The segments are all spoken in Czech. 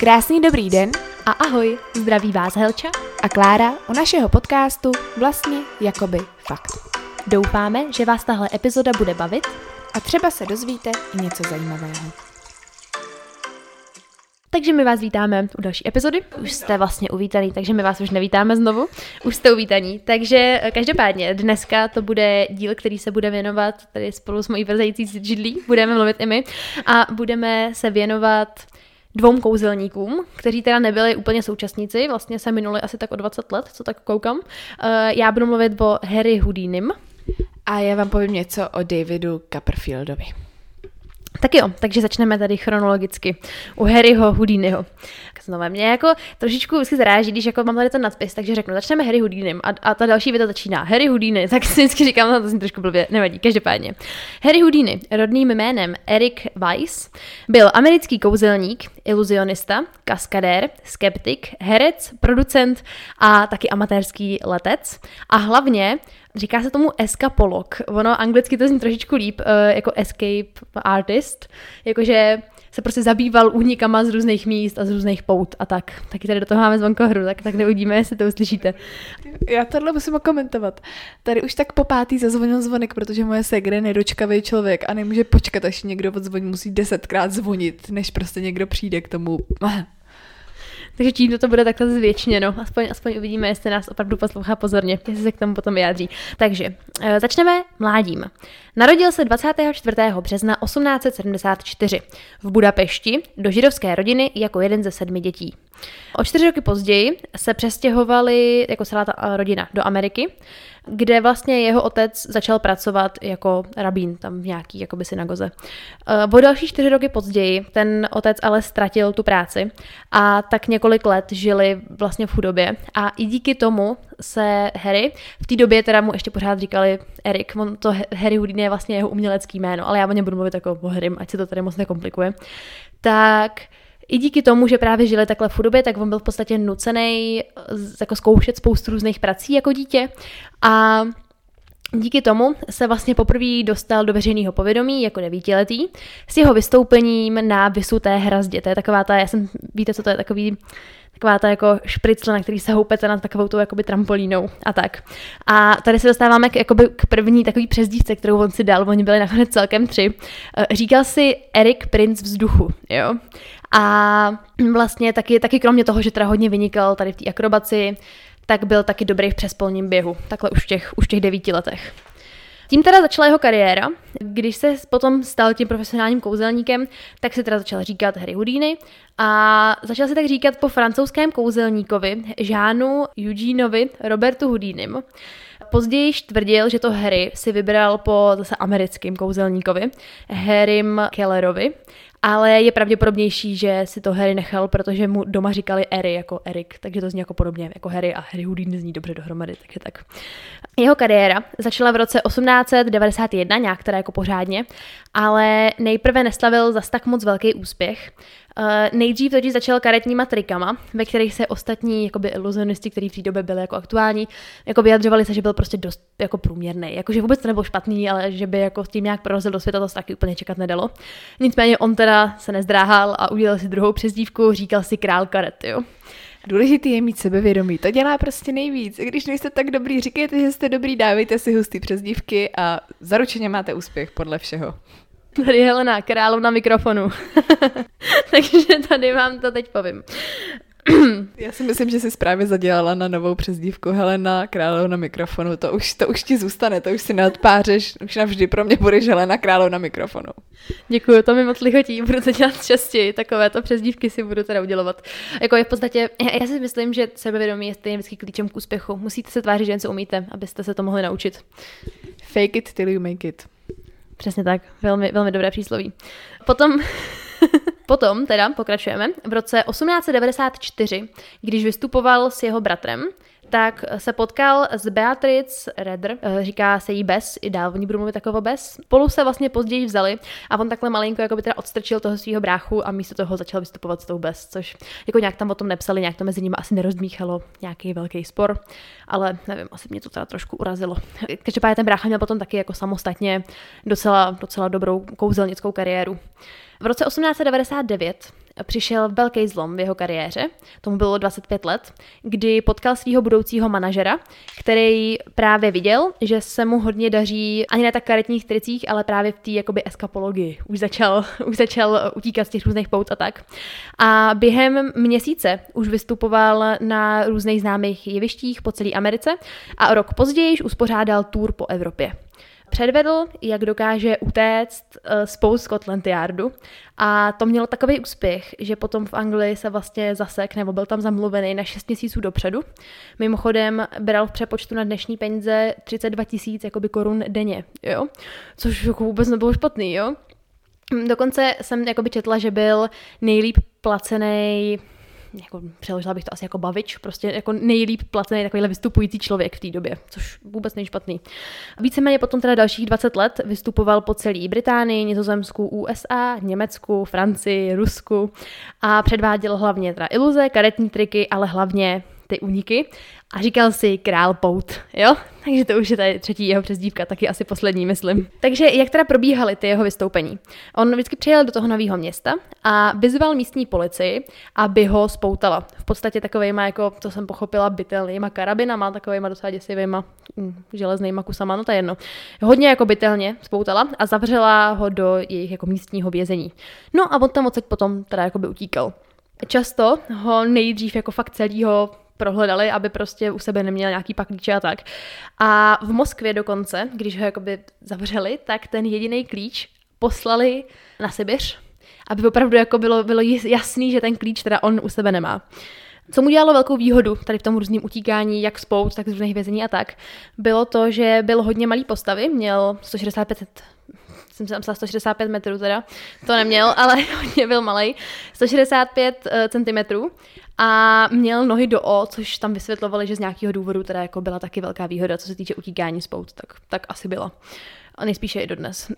Krásný dobrý den A ahoj, zdraví vás Helča. a Klára u našeho podcastu Vlastně jakoby fakt. Doufáme, že vás tahle epizoda bude bavit. A třeba se dozvíte i něco zajímavého. Takže my vás vítáme u další epizody. Už jste vlastně uvítaný, takže my vás už nevítáme znovu. Už jste uvítaní. Takže eh, každopádně dneska to bude díl, který se bude věnovat tady spolu s mojí vrzající židlí. Budeme mluvit i my. A budeme se věnovat dvou kouzelníkům, kteří teda nebyli úplně současníci, vlastně se minuli asi tak o 20 let, co tak koukám. Eh, Já budu mluvit o Harry Houdinim, A já vám povím něco o Davidu Copperfieldovi. Tak jo, takže začneme tady chronologicky u Harryho Houdiniho. Znovu mě jako trošičku vždycky zaráží, když jako mám tady ten nadpis, takže řeknu, začneme Harry Houdinem a, a ta další věta začíná Harry Houdini, tak si vždycky říkám, no to jsem trošku blbě, nevadí, každopádně. Harry Houdini, rodným jménem Eric Weiss, byl americký kouzelník, iluzionista, kaskadér, skeptik, herec, producent a taky amatérský letec a hlavně Říká se tomu escapolog. Ono anglicky to zní trošičku líp, uh, jako escape artist. Jakože se prostě zabýval únikama z různých míst a z různých pout a tak. Taky tady do toho máme zvonkohru, tak, tak neuvidíme, jestli to uslyšíte. Já tohle musím komentovat. Tady už tak po pátý zazvonil zvonek, protože moje segra je nedočkavý člověk a nemůže počkat, až někdo odzvoní, musí desetkrát zvonit, než prostě někdo přijde k tomu. Takže tím to bude takhle zvětšněno. Aspoň, aspoň uvidíme, jestli nás opravdu poslouchá pozorně, jestli se k tomu potom vyjádří. Takže e, začneme mládím. Narodil se 24. března 1874 v Budapešti do židovské rodiny jako jeden ze sedmi dětí. O čtyři roky později se přestěhovali jako celá ta rodina do Ameriky, kde vlastně jeho otec začal pracovat jako rabín tam v nějaký jakoby synagoze. Eh, O další čtyři roky později ten otec ale ztratil tu práci a tak několik let žili vlastně v chudobě a i díky tomu se Harry, v té době teda mu ještě pořád říkali Erik, on to Harry Houdini je vlastně jeho umělecký jméno, ale já o něm budu mluvit jako o Harrym, ať se to tady moc nekomplikuje, tak i díky tomu, že právě žili takhle v chudobě, tak on byl v podstatě nucený jako zkoušet spoustu různých prací jako dítě a Díky tomu se vlastně poprvé dostal do veřejného povědomí jako devítiletý s jeho vystoupením na vysuté hrazdě. To je taková ta, já jsem, víte, co to je, takový, taková ta jako špricle, na který se houpete nad takovou tou jakoby trampolínou a tak. A tady se dostáváme k, jakoby k první takový přezdívce, kterou on si dal, oni byli nakonec celkem tři. Eh, Říkal si Erik Prince vzduchu, jo. A vlastně taky, taky kromě toho, že teda hodně vynikal tady v té akrobaci, tak byl taky dobrý v přespolním běhu, takhle už v těch, už v těch devíti letech. Tím teda začala jeho kariéra. Když se potom stal tím profesionálním kouzelníkem, tak se teda začal říkat Harry Houdini a začal se tak říkat po francouzském kouzelníkovi Žánu Eugeneovi Robertu Houdinim. Později tvrdil, že to Harry si vybral po zase americkém kouzelníkovi, Harrym Kellerovi, ale je pravděpodobnější, že si to Harry nechal, protože mu doma říkali Harry jako Erik, takže to zní jako podobně, jako Harry a Harry Houdini zní dobře dohromady, takže tak. Jeho kariéra začala v roce 1891, nějak teda jako pořádně, ale nejprve neslavil zas tak moc velký úspěch. Uh, nejdřív totiž začal karetníma trikama, ve kterých se ostatní jakoby iluzionisti, kteří v té době byli jako aktuální, jako vyjadřovali se, že byl prostě dost jako průměrný. Jakože vůbec to nebyl špatný, ale že by jako s tím nějak prorazil do světa, to se taky úplně čekat nedalo. Nicméně on teda se nezdráhal a udělal si druhou přezdívku, říkal si král karet, jo. Důležitý je mít sebevědomí, to dělá prostě nejvíc. Když nejste tak dobrý, říkejte, že jste dobrý, dávejte si hustý přezdívky a zaručeně máte úspěch podle všeho. Tady je Helena, královna mikrofonu. Takže tady vám to teď povím. Já si myslím, že jsi právě zadělala na novou přezdívku Helena Královna mikrofonu. To už, to už ti zůstane, to už si neodpářeš, už navždy pro mě budeš Helena Královna mikrofonu. Děkuju, to mi moc lichotí, budu to dělat častěji, takovéto přezdívky si budu teda udělovat. Jako je v podstatě, já si myslím, že sebevědomí je stejně vždycky klíčem k úspěchu. Musíte se tvářit, že něco umíte, abyste se to mohli naučit. Fake it till you make it. Přesně tak, velmi, velmi dobré přísloví. Potom, potom teda pokračujeme. V roce 1894, když vystupoval s jeho bratrem, tak se potkal s Beatrice Redder, eh, říká se jí Bess, i dál o ní budu mluvit takovou Bess. Spolu se vlastně později vzali a on takhle malinko jako by teda odstrčil toho svého bráchu a místo toho začal vystupovat s tou Bess, což jako nějak tam o tom nepsali, nějak to mezi nimi asi nerozdmíchalo nějaký velký spor, ale nevím, asi mě to teda trošku urazilo. Každopádně ten brácha měl potom taky jako samostatně docela, docela dobrou kouzelnickou kariéru. V roce 1899 přišel velký zlom v jeho kariéře, tomu bylo 25 let, kdy potkal svého budoucího manažera, který právě viděl, že se mu hodně daří ani na tak karetních tricích, ale právě v té jakoby eskapologii. Už začal, už začal utíkat z těch různých pout a tak. A během měsíce už vystupoval na různých známých jevištích po celé Americe a rok později uspořádal tour po Evropě. Předvedl, jak dokáže utéct uh, spolu Scotland Yardu a to mělo takový úspěch, že potom v Anglii se vlastně zasek nebo byl tam zamluvený na 6 měsíců dopředu. Mimochodem bral v přepočtu na dnešní peníze 32 tisíc korun denně, jo? což jako vůbec nebylo špatný, jo. Dokonce jsem jakoby četla, že byl nejlíp placený jako přeložila bych to asi jako bavič, prostě jako nejlíp placený takovýhle vystupující člověk v té době, což vůbec není špatný. Víceméně potom teda dalších 20 let vystupoval po celé Británii, Nizozemsku, USA, Německu, Francii, Rusku a předváděl hlavně teda iluze, karetní triky, ale hlavně ty úniky a říkal si král pout, jo? Takže to už je tady třetí jeho přezdívka, taky asi poslední, myslím. Takže jak teda probíhaly ty jeho vystoupení? On vždycky přijel do toho nového města a vyzval místní policii, aby ho spoutala. V podstatě takovejma, jako to jsem pochopila, bytelnýma karabinama, takovejma docela děsivýma hm, železnýma kusama, no to je jedno. Hodně jako bytelně spoutala a zavřela ho do jejich jako místního vězení. No a on tam odsaď potom teda jako by utíkal. Často ho nejdřív jako fakt celýho prohledali, aby prostě u sebe neměl nějaký paklíče a tak. A v Moskvě dokonce, když ho jakoby zavřeli, tak ten jediný klíč poslali na Sibiř, aby opravdu jako bylo, bylo jasný, že ten klíč teda on u sebe nemá. Co mu dělalo velkou výhodu tady v tom různým utíkání, jak spout, tak z různých vězení a tak, bylo to, že byl hodně malý postavy, měl 165 jsem se tam 165 metrů teda, to neměl, ale hodně byl malý, 165 cm a měl nohy do O, což tam vysvětlovali, že z nějakého důvodu teda jako byla taky velká výhoda, co se týče utíkání spout, tak, tak asi byla. A nejspíše i dodnes.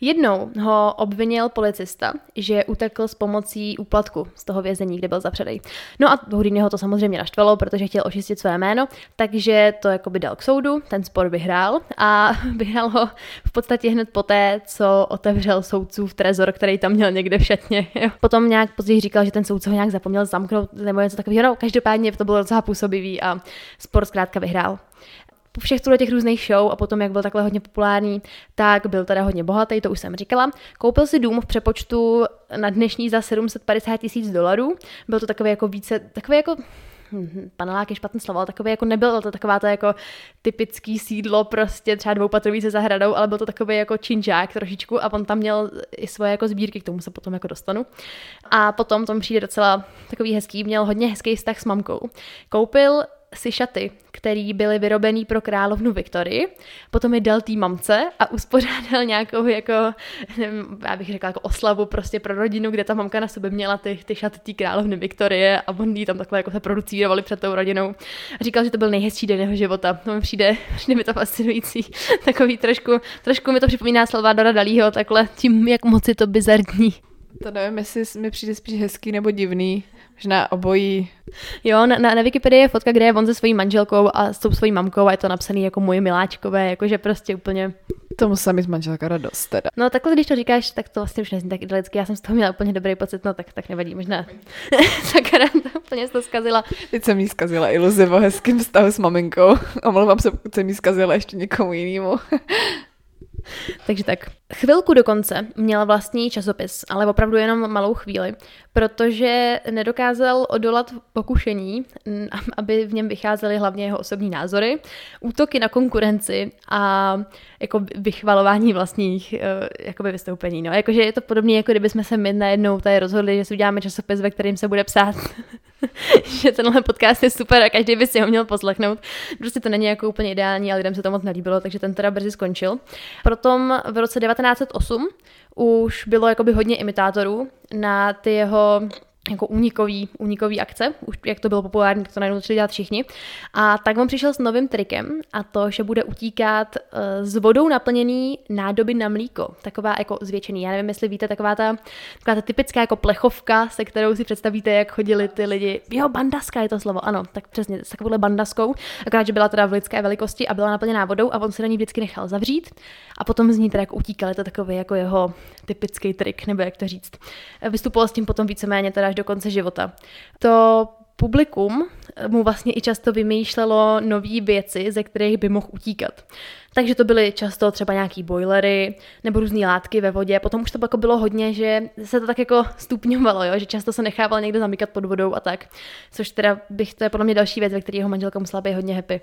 Jednou ho obvinil policista, že utekl s pomocí úplatku z toho vězení, kde byl zapředej. No a Houdini ho to samozřejmě naštvalo, protože chtěl očistit své jméno, takže to jako by dal k soudu, ten spor vyhrál a vyhrál ho v podstatě hned poté, co otevřel soudcův trezor, který tam měl někde v šatně. Jo. Potom nějak později říkal, že ten soudce ho nějak zapomněl zamknout nebo něco takového. No, každopádně to bylo docela působivý a spor zkrátka vyhrál po všech těch různých show a potom, jak byl takhle hodně populární, tak byl teda hodně bohatý, to už jsem říkala. Koupil si dům v přepočtu na dnešní za 750 tisíc dolarů. Byl to takový jako více, takový jako hm, panelák je špatný slovo, ale takový jako nebyl to taková to jako typický sídlo, prostě třeba dvoupatrový se zahradou, ale byl to takový jako činžák trošičku a on tam měl i svoje jako sbírky, k tomu se potom jako dostanu. A potom tomu přijde docela takový hezký, měl hodně hezký vztah s mamkou. Koupil si šaty, které byly vyrobený pro královnu Viktorii, potom je dal té mamce a uspořádal nějakou jako, nevím, já bych řekla jako oslavu prostě pro rodinu, kde ta mamka na sobě měla ty, ty šaty té královny Viktorie a on jí tam takhle jako se producírovali před tou rodinou. A říkal, že to byl nejhezčí den jeho života. To mi přijde, přijde mi to fascinující. Takový trošku, trošku mi to připomíná Salvadora Dalího, takhle tím, jak moc je to bizarní. To nevím, jestli mi přijde spíš hezký nebo divný. Možná obojí. Jo, na, na, na Wikipedii je fotka, kde je on se svojí manželkou a s tou svojí mamkou a je to napsaný jako moje miláčkové, jakože prostě úplně... Tomu se mít manželka radost teda. No takhle, když to říkáš, tak to vlastně už nezní tak idylicky. Já jsem z toho měla úplně dobrý pocit, no tak, tak nevadí, možná. Sakra, to úplně to zkazila. Teď jsem jí zkazila iluzi o hezkým vztahu s maminkou. Omlouvám se, pokud jsem jí zkazila ještě někomu jinému. Takže tak. Chvilku dokonce měl vlastní časopis, ale opravdu jenom malou chvíli, protože nedokázal odolat pokušení, aby v něm vycházely hlavně jeho osobní názory, útoky na konkurenci a jako vychvalování vlastních eh, jakoby vystoupení. No, jakože je to podobné, jako kdyby jsme se my najednou tady rozhodli, že si uděláme časopis, ve kterým se bude psát, že tenhle podcast je super a každý by si ho měl poslechnout. Prostě to není jako úplně ideální, ale lidem se to moc nelíbilo, takže ten teda brzy skončil. Potom v roce 1908 už bylo jakoby hodně imitátorů na ty jeho jako únikový, únikový akce, už jak to bylo populární, tak to najednou začali dělat všichni. A tak on přišel s novým trikem a to, že bude utíkat uh, s vodou naplněný nádoby na mlíko. Taková jako zvětšený. Já nevím, jestli víte, taková ta, taková ta typická jako plechovka, se kterou si představíte, jak chodili ty lidi. Jo, bandaska je to slovo, ano, tak přesně, s takovouhle bandaskou, akorát, že byla teda v lidské velikosti a byla naplněná vodou a on se na ní vždycky nechal zavřít a potom z ní teda jako utíkal. Je to takový jako jeho typický trik, nebo jak to říct. Vystupoval s tím potom víceméně teda do konce života. To publikum mu vlastně i často vymýšlelo nové věci, ze kterých by mohl utíkat. Takže to byly často třeba nějaký boilery nebo různé látky ve vodě. Potom už to jako bylo hodně, že se to tak jako stupňovalo, jo? že často se nechával někdo zamykat pod vodou a tak. Což teda bych, to je podle mě další věc, ve které jeho manželka musela být hodně happy.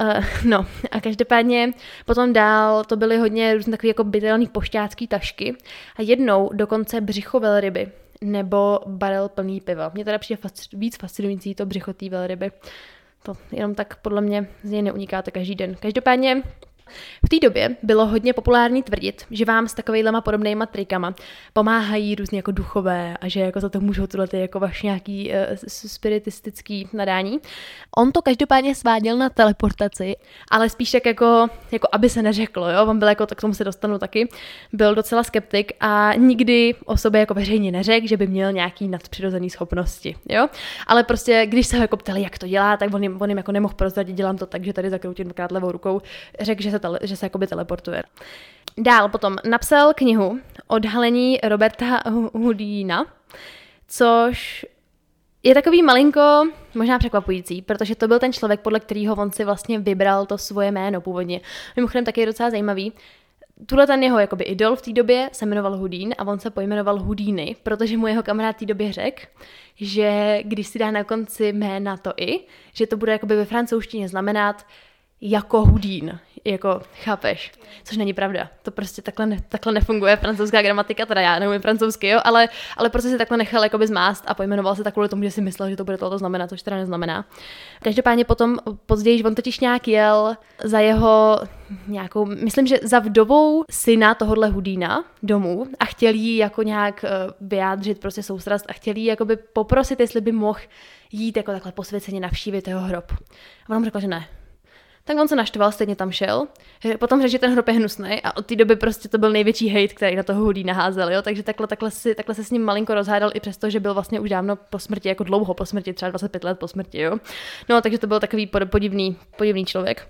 Uh, no a každopádně potom dál to byly hodně různé takové jako bytelné pošťácký tašky a jednou dokonce břicho velryby nebo barel plný piva. Mně teda přijde fasc- víc fascinující to břicho té velryby. To jenom tak podle mě z něj neunikáte každý den. Každopádně v té době bylo hodně populární tvrdit, že vám s takovýhlema podobnýma trikama pomáhají různě jako duchové a že jako za to můžou tyhle ty jako vaš nějaký uh, spiritistický nadání. On to každopádně sváděl na teleportaci, ale spíš tak jako, jako aby se neřeklo, jo, on byl jako, tak tomu se dostanu taky, byl docela skeptik a nikdy o sobě jako veřejně neřekl, že by měl nějaký nadpřirozený schopnosti, jo. Ale prostě, když se ho jako ptali, jak to dělá, tak on jim, on jim jako nemohl prozradit, dělám to tak, že tady zakroutím dvakrát levou rukou, řekl, že se, tele, že se jakoby teleportuje. Dál potom napsal knihu Odhalení Roberta Houdina, což je takový malinko možná překvapující, protože to byl ten člověk, podle kterého on si vlastně vybral to svoje jméno původně. Mimochodem taky je docela zajímavý. Tuhle ten jeho jakoby idol v té době se jmenoval Hudín a on se pojmenoval Hudíny, protože mu jeho kamarád v té době řekl, že když si dá na konci jména to i, že to bude jakoby ve francouzštině znamenat jako hudín, jako chápeš, což není pravda. To prostě takhle, ne, takhle nefunguje francouzská gramatika, teda já neumím francouzsky, jo, ale, ale prostě si takhle nechal jakoby zmást a pojmenoval se tak kvůli tomu, že si myslel, že to bude toto znamenat, což teda neznamená. Každopádně potom později, on totiž nějak jel za jeho nějakou, myslím, že za vdovou syna tohohle Hudína domů a chtěl jí jako nějak uh, vyjádřit prostě soustrast a chtěl jí jakoby poprosit, jestli by mohl jít jako takhle posvěceně navštívit jeho hrob. A on mu řekl, že ne, tak on se naštval, stejně tam šel. Potom řekl, že ten hrob je hnusný a od té doby prostě to byl největší hate, který na toho hudí naházel, jo? takže takhle, takhle, si, takhle se s ním malinko rozhádal i přesto, že byl vlastně už dávno po smrti, jako dlouho po smrti, třeba 25 let po smrti, jo. No, takže to byl takový podivný, podivný člověk.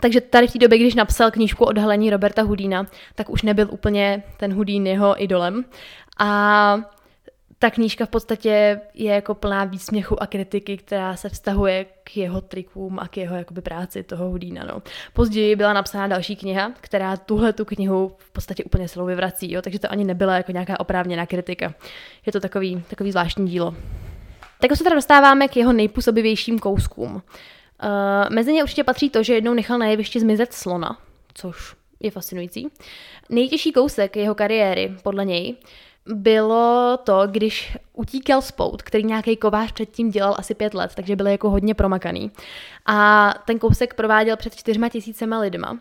Takže tady v té době, když napsal knížku Odhalení Roberta Hudína, tak už nebyl úplně ten Hudín jeho idolem. A ta knížka v podstatě je jako plná výsměchu a kritiky, která se vztahuje k jeho trikům a k jeho jakoby práci toho Hudína. No. Později byla napsána další kniha, která tuhle tu knihu v podstatě úplně celou vyvrací, jo? takže to ani nebyla jako nějaká oprávněná kritika. Je to takový, takový zvláštní dílo. Tak se teda dostáváme k jeho nejpůsobivějším kouskům. Uh, mezi ně určitě patří to, že jednou nechal na jevišti zmizet slona, což je fascinující. Nejtěžší kousek jeho kariéry, podle něj, bylo to, když utíkal spout, který nějaký kovář předtím dělal asi pět let, takže byl jako hodně promakaný. A ten kousek prováděl před čtyřma tisícema lidma.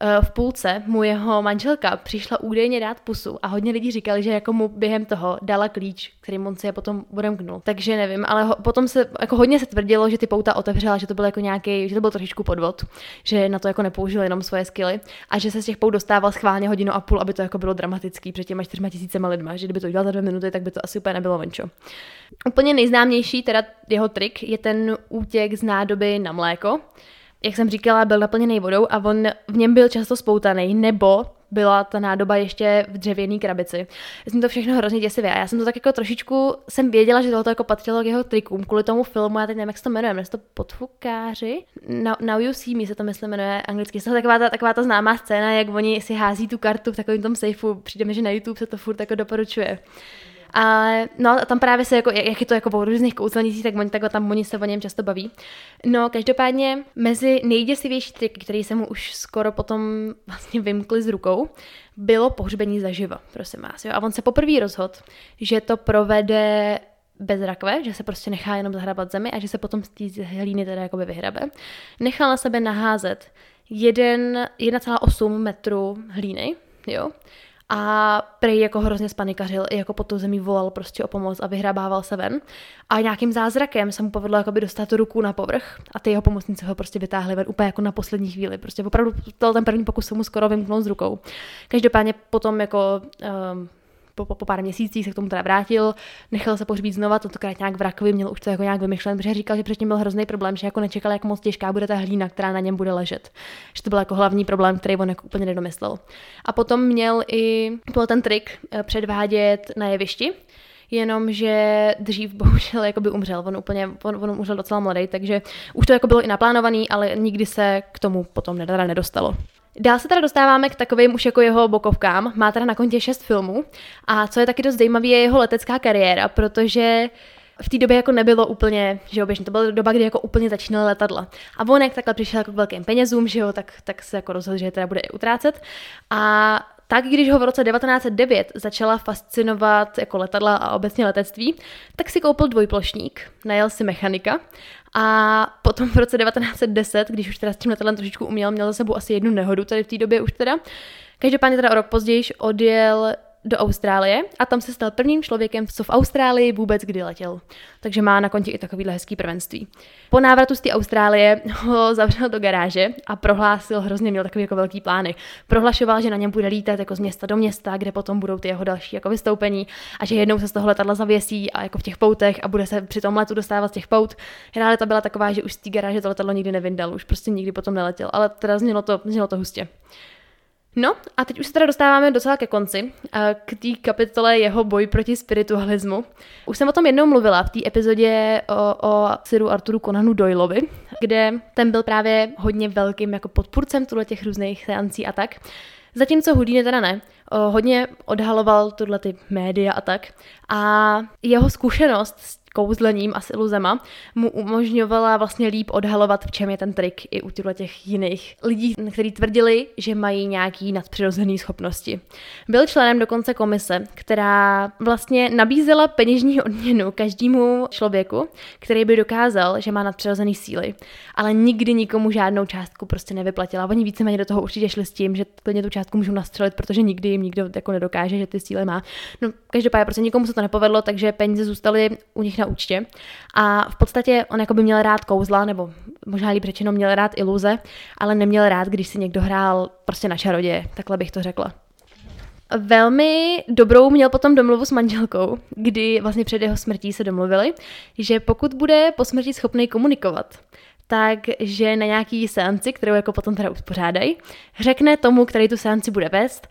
Eh, v půlce mu jeho manželka přišla údajně dát pusu a hodně lidí říkali, že jako mu během toho dala klíč, kterým on si je potom odemknul. Takže nevím, ale ho, potom se jako hodně se tvrdilo, že ty pouta otevřela, že to byl jako nějaký, že to byl trošičku podvod, že na to jako nepoužil jenom svoje skily a že se z těch pout dostával schválně hodinu a půl, aby to jako bylo dramatický před těma čtyřma tisícema lidma, že kdyby to udělal za dvě minuty, tak by to asi úplně nebylo venčo. Úplně nejznámější teda jeho trik je ten útěk z nádoby na mléko, jak jsem říkala, byl naplněný vodou a on v něm byl často spoutaný, nebo byla ta nádoba ještě v dřevěné krabici. Já jsem to všechno hrozně děsivě a já jsem to tak jako trošičku, jsem věděla, že tohle jako patřilo k jeho trikům kvůli tomu filmu, já teď nevím, jak se to jmenuje, jmenuje to Podfukáři? Now, Now You See Me se to myslím jmenuje anglicky. Je to taková ta, taková ta známá scéna, jak oni si hází tu kartu v takovém tom sejfu, přijde mi, že na YouTube se to furt jako doporučuje. A no a tam právě se jako, jak je to jako po různých kouzelnicích, tak oni, tak tam oni se o něm často baví. No každopádně mezi nejděsivější triky, které se mu už skoro potom vlastně vymkly z rukou, bylo pohřbení zaživa, prosím vás. Jo? A on se poprvé rozhodl, že to provede bez rakve, že se prostě nechá jenom zahrabat zemi a že se potom z té hlíny teda jakoby vyhrabe. Nechal na sebe naházet 1,8 metru hlíny, jo, a prej jako hrozně spanikařil, jako pod tou zemí volal prostě o pomoc a vyhrabával se ven. A nějakým zázrakem se mu povedlo jakoby dostat ruku na povrch a ty jeho pomocníci ho prostě vytáhli ven úplně jako na poslední chvíli. Prostě opravdu ten první pokus se mu skoro vymknul z rukou. Každopádně potom jako um, po, po, po pár měsících se k tomu teda vrátil, nechal se pohřbít znova, tentokrát nějak v rakovi, měl už to jako nějak vymyšlen, protože říkal, že předtím byl hrozný problém, že jako nečekal, jak moc těžká bude ta hlína, která na něm bude ležet. Že to byl jako hlavní problém, který on jako úplně nedomyslel. A potom měl i byl ten trik eh, předvádět na jevišti, jenomže dřív bohužel jako by umřel, on úplně, on, on umřel docela mladý, takže už to jako bylo i naplánovaný, ale nikdy se k tomu potom nedostalo. Dál se teda dostáváme k takovým už jako jeho bokovkám. Má teda na kontě šest filmů a co je taky dost zajímavé je jeho letecká kariéra, protože v té době jako nebylo úplně, že jo, běžně, to byla doba, kdy jako úplně začínaly letadla. A on jak takhle přišel jako k velkým penězům, že jo, tak, tak se jako rozhodl, že teda bude i utrácet. A tak když ho v roce 1909 začala fascinovat jako letadla a obecně letectví, tak si koupil dvojplošník, najel si mechanika a potom v roce 1910, když už teda s tím letadlem trošičku uměl, měl za sebou asi jednu nehodu tady v té době už teda. Každopádně teda o rok později odjel do Austrálie a tam se stal prvním člověkem, co v Austrálii vůbec kdy letěl. Takže má na konti i takovýhle hezký prvenství. Po návratu z té Austrálie ho zavřel do garáže a prohlásil, hrozně měl takový jako velký plány. Prohlašoval, že na něm bude lítat jako z města do města, kde potom budou ty jeho další jako vystoupení a že jednou se z toho letadla zavěsí a jako v těch poutech a bude se při tom letu dostávat z těch pout. Realita byla taková, že už z té garáže to letadlo nikdy nevyndal, už prostě nikdy potom neletěl, ale teda znělo to, znělo to hustě. No a teď už se teda dostáváme docela ke konci, k té kapitole jeho boj proti spiritualismu. Už jsem o tom jednou mluvila v té epizodě o, o Siru Arturu Conanu Doyleovi, kde ten byl právě hodně velkým jako podpůrcem tuhle těch různých seancí a tak. Zatímco Houdini teda ne, o, hodně odhaloval tuhle ty média a tak. A jeho zkušenost s kouzlením a s iluzema mu umožňovala vlastně líp odhalovat, v čem je ten trik i u těch jiných lidí, kteří tvrdili, že mají nějaký nadpřirozený schopnosti. Byl členem dokonce komise, která vlastně nabízela peněžní odměnu každému člověku, který by dokázal, že má nadpřirozený síly, ale nikdy nikomu žádnou částku prostě nevyplatila. Oni víceméně do toho určitě šli s tím, že plně tu částku můžou nastřelit, protože nikdy jim nikdo jako nedokáže, že ty síly má. No, každopádně prostě nikomu se to nepovedlo, takže peníze zůstaly u nich na účtě. A v podstatě on jako by měl rád kouzla, nebo možná líp řečeno měl rád iluze, ale neměl rád, když si někdo hrál prostě na čaroděje, takhle bych to řekla. Velmi dobrou měl potom domluvu s manželkou, kdy vlastně před jeho smrtí se domluvili, že pokud bude po smrti schopný komunikovat, takže na nějaký seanci, kterou jako potom teda uspořádají, řekne tomu, který tu seanci bude vést,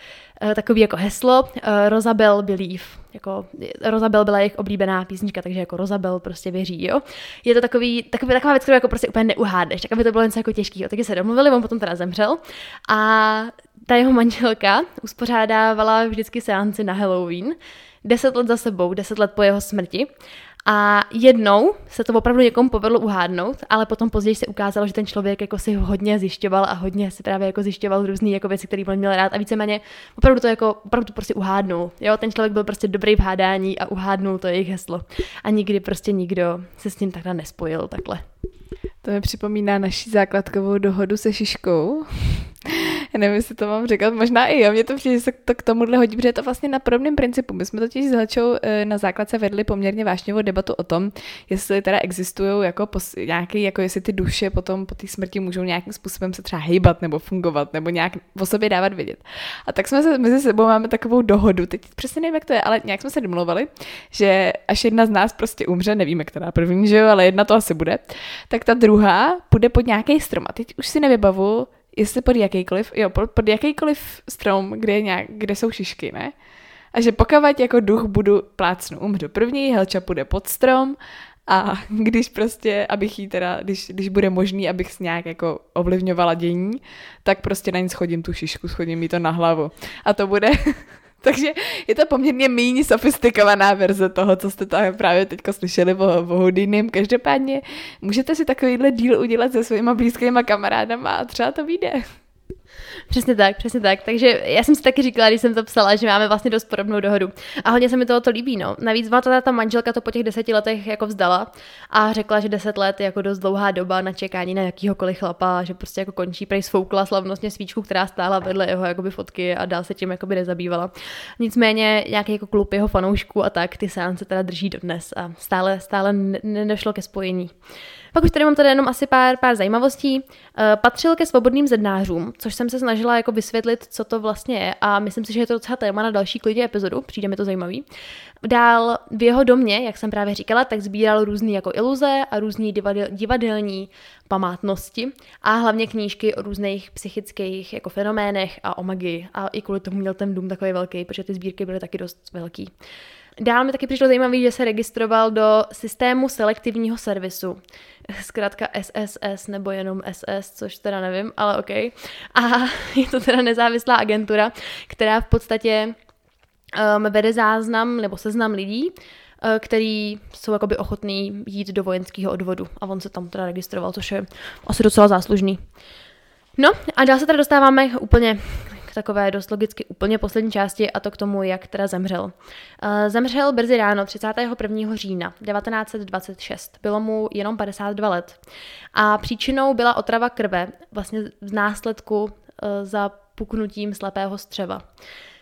takový jako heslo eh, Rosabel Believe. Jako, Rosabel byla jejich oblíbená písnička, takže jako Rosabel prostě věří, jo. Je to takový, takový taková věc, kterou jako prostě úplně neuhádneš, tak aby to bylo něco jako těžkého. Takže se domluvili, on potom teda zemřel a ta jeho manželka uspořádávala vždycky seanci na Halloween, deset let za sebou, deset let po jeho smrti a jednou se to opravdu někomu povedlo uhádnout, ale potom později se ukázalo, že ten člověk jako si hodně zjišťoval a hodně si právě jako zjišťoval různé jako věci, které on měl rád a víceméně opravdu to jako opravdu prostě uhádnul. Jo, ten člověk byl prostě dobrý v hádání a uhádnul to jejich heslo. A nikdy prostě nikdo se s ním takhle nespojil takhle. To mi připomíná naší základkovou dohodu se Šiškou. Já nevím, jestli to mám říkat, možná i jo, mě to přijde, že se to k tomuhle hodí, protože je to vlastně na podobném principu. My jsme totiž s eh, na základce vedli poměrně vášnivou debatu o tom, jestli teda existují jako pos, nějaký, jako jestli ty duše potom po té smrti můžou nějakým způsobem se třeba hejbat nebo fungovat nebo nějak o sobě dávat vědět. A tak jsme se mezi sebou máme takovou dohodu, teď přesně nevím, jak to je, ale nějak jsme se domluvili, že až jedna z nás prostě umře, nevíme, která první, že jo, ale jedna to asi bude, tak ta druhá půjde pod nějaký strom. A teď už si nevybavu, jestli pod jakýkoliv, jo, pod, pod jakýkoliv strom, kde, je nějak, kde jsou šišky, ne? A že pokud jako duch budu plácnu, umřu první, Helča půjde pod strom a když prostě, abych jí teda, když, když bude možný, abych s nějak jako ovlivňovala dění, tak prostě na ní schodím tu šišku, schodím jí to na hlavu. A to bude takže je to poměrně méně sofistikovaná verze toho, co jste tam právě teď slyšeli o, o Houdinim. Každopádně můžete si takovýhle díl udělat se svýma blízkýma kamarádama a třeba to vyjde. Přesně tak, přesně tak. Takže já jsem si taky říkala, když jsem to psala, že máme vlastně dost podobnou dohodu. A hodně se mi toho to líbí, no. Navíc má ta, ta manželka to po těch deseti letech jako vzdala a řekla, že deset let je jako dost dlouhá doba na čekání na jakýhokoliv chlapa, že prostě jako končí, prej svoukla slavnostně svíčku, která stála vedle jeho jakoby fotky a dál se tím jakoby nezabývala. Nicméně nějaký jako klub jeho fanoušků a tak, ty seance teda drží dodnes a stále, stále nešlo ke spojení. Pak už tady mám tady jenom asi pár, pár zajímavostí. Uh, patřil ke svobodným zednářům, což jsem se snažila jako vysvětlit, co to vlastně je a myslím si, že je to docela téma na další klidně epizodu, přijde mi to zajímavý. Dál v jeho domě, jak jsem právě říkala, tak sbíral různé jako iluze a různé divadel, divadelní památnosti a hlavně knížky o různých psychických jako fenoménech a o magii. A i kvůli tomu měl ten dům takový velký, protože ty sbírky byly taky dost velký. Dál mi taky přišlo zajímavé, že se registroval do systému selektivního servisu. Zkrátka SSS nebo jenom SS, což teda nevím, ale OK. A je to teda nezávislá agentura, která v podstatě um, vede záznam nebo seznam lidí, uh, který jsou jakoby ochotný jít do vojenského odvodu. A on se tam teda registroval, což je asi docela záslužný. No a dál se teda dostáváme úplně takové dost logicky úplně poslední části a to k tomu, jak teda zemřel. Uh, zemřel brzy ráno 31. října 1926. Bylo mu jenom 52 let. A příčinou byla otrava krve, vlastně v následku uh, za puknutím slepého střeva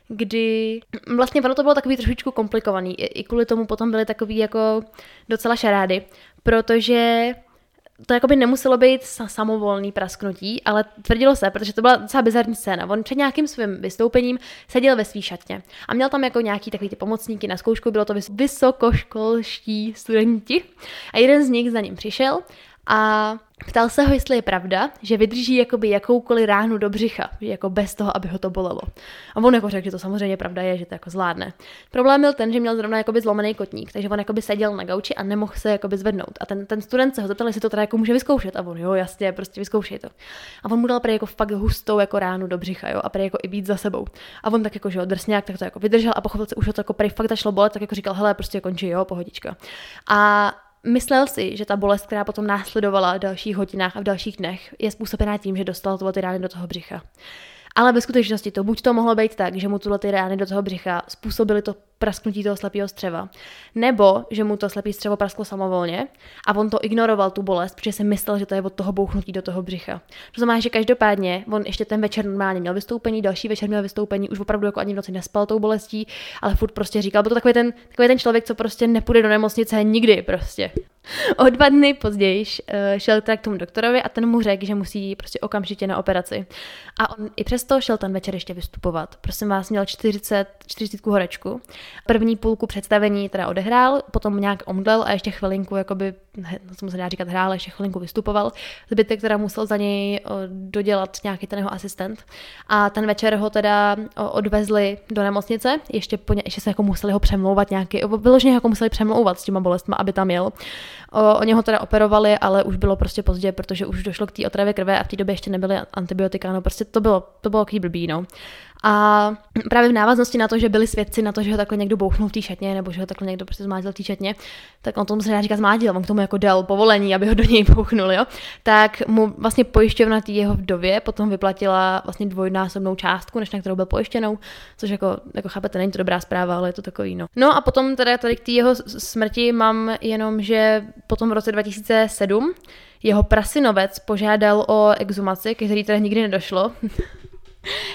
kdy vlastně ono to bylo takový trošičku komplikovaný. I kvůli tomu potom byly takový jako docela šarády, protože to jako by nemuselo být samovolný prasknutí, ale tvrdilo se, protože to byla docela bizarní scéna. On před nějakým svým vystoupením seděl ve svý šatně a měl tam jako nějaký takový ty pomocníky na zkoušku, bylo to vysokoškolští studenti a jeden z nich za ním přišel a Ptal se ho, jestli je pravda, že vydrží jakoby jakoukoliv ránu do břicha, jako bez toho, aby ho to bolelo. A on jako řekl, že to samozřejmě pravda je, že to jako zvládne. Problém byl ten, že měl zrovna jakoby zlomený kotník, takže on jakoby seděl na gauči a nemohl se jakoby zvednout. A ten, ten student se ho zeptal, jestli to teda jako může vyzkoušet. A on, jo, jasně, prostě vyzkoušej to. A on mu dal jako fakt hustou jako ránu do břicha, jo, a prý jako i být za sebou. A on tak jako, že jo, drsňák, tak to jako vydržel a pochopil se, už ho to jako prý fakt začalo bolet, tak jako říkal, hele, prostě končí, jo, pohodička. A Myslel si, že ta bolest, která potom následovala v dalších hodinách a v dalších dnech, je způsobená tím, že dostal ty rány do toho břicha. Ale ve skutečnosti to buď to mohlo být tak, že mu tuhle ty rány do toho břicha způsobily to prasknutí toho slepého střeva, nebo že mu to slepý střevo prasklo samovolně a on to ignoroval tu bolest, protože si myslel, že to je od toho bouchnutí do toho břicha. To znamená, že každopádně on ještě ten večer normálně měl vystoupení, další večer měl vystoupení, už opravdu jako ani v noci nespal tou bolestí, ale furt prostě říkal, byl to takový ten, takový ten člověk, co prostě nepůjde do nemocnice nikdy prostě. O dva dny později eh, šel teda k tomu doktorovi a ten mu řekl, že musí prostě okamžitě na operaci. A on i přesto šel ten večer ještě vystupovat. Prosím vás, měl 40, 40 horečku. První půlku představení teda odehrál, potom nějak omdlel a ještě chvilinku, jakoby, no, co mu se dá říkat, hrál, ještě chvilinku vystupoval. Zbytek teda musel za něj dodělat nějaký ten jeho asistent. A ten večer ho teda odvezli do nemocnice, ještě, po ně, ještě se jako museli ho přemlouvat nějaký, vyloženě jako museli přemlouvat s těma bolestma, aby tam jel. O, oni ho teda operovali, ale už bylo prostě pozdě, protože už došlo k té otravě krve a v té době ještě nebyly antibiotika, no prostě to bylo, to bylo blbý, no. A právě v návaznosti na to, že byli svědci na to, že ho takhle někdo bouchnul v té šatně, nebo že ho takhle někdo prostě zmádil v té šatně, tak on tomu se říkat zmádil, on k tomu jako dal povolení, aby ho do něj bouchnul, jo. Tak mu vlastně pojišťovna té jeho vdově potom vyplatila vlastně dvojnásobnou částku, než na kterou byl pojištěnou, což jako, jako chápete, není to dobrá zpráva, ale je to takový, no. No a potom teda tady k té jeho smrti mám jenom, že potom v roce 2007 jeho prasinovec požádal o exumaci, který teda nikdy nedošlo.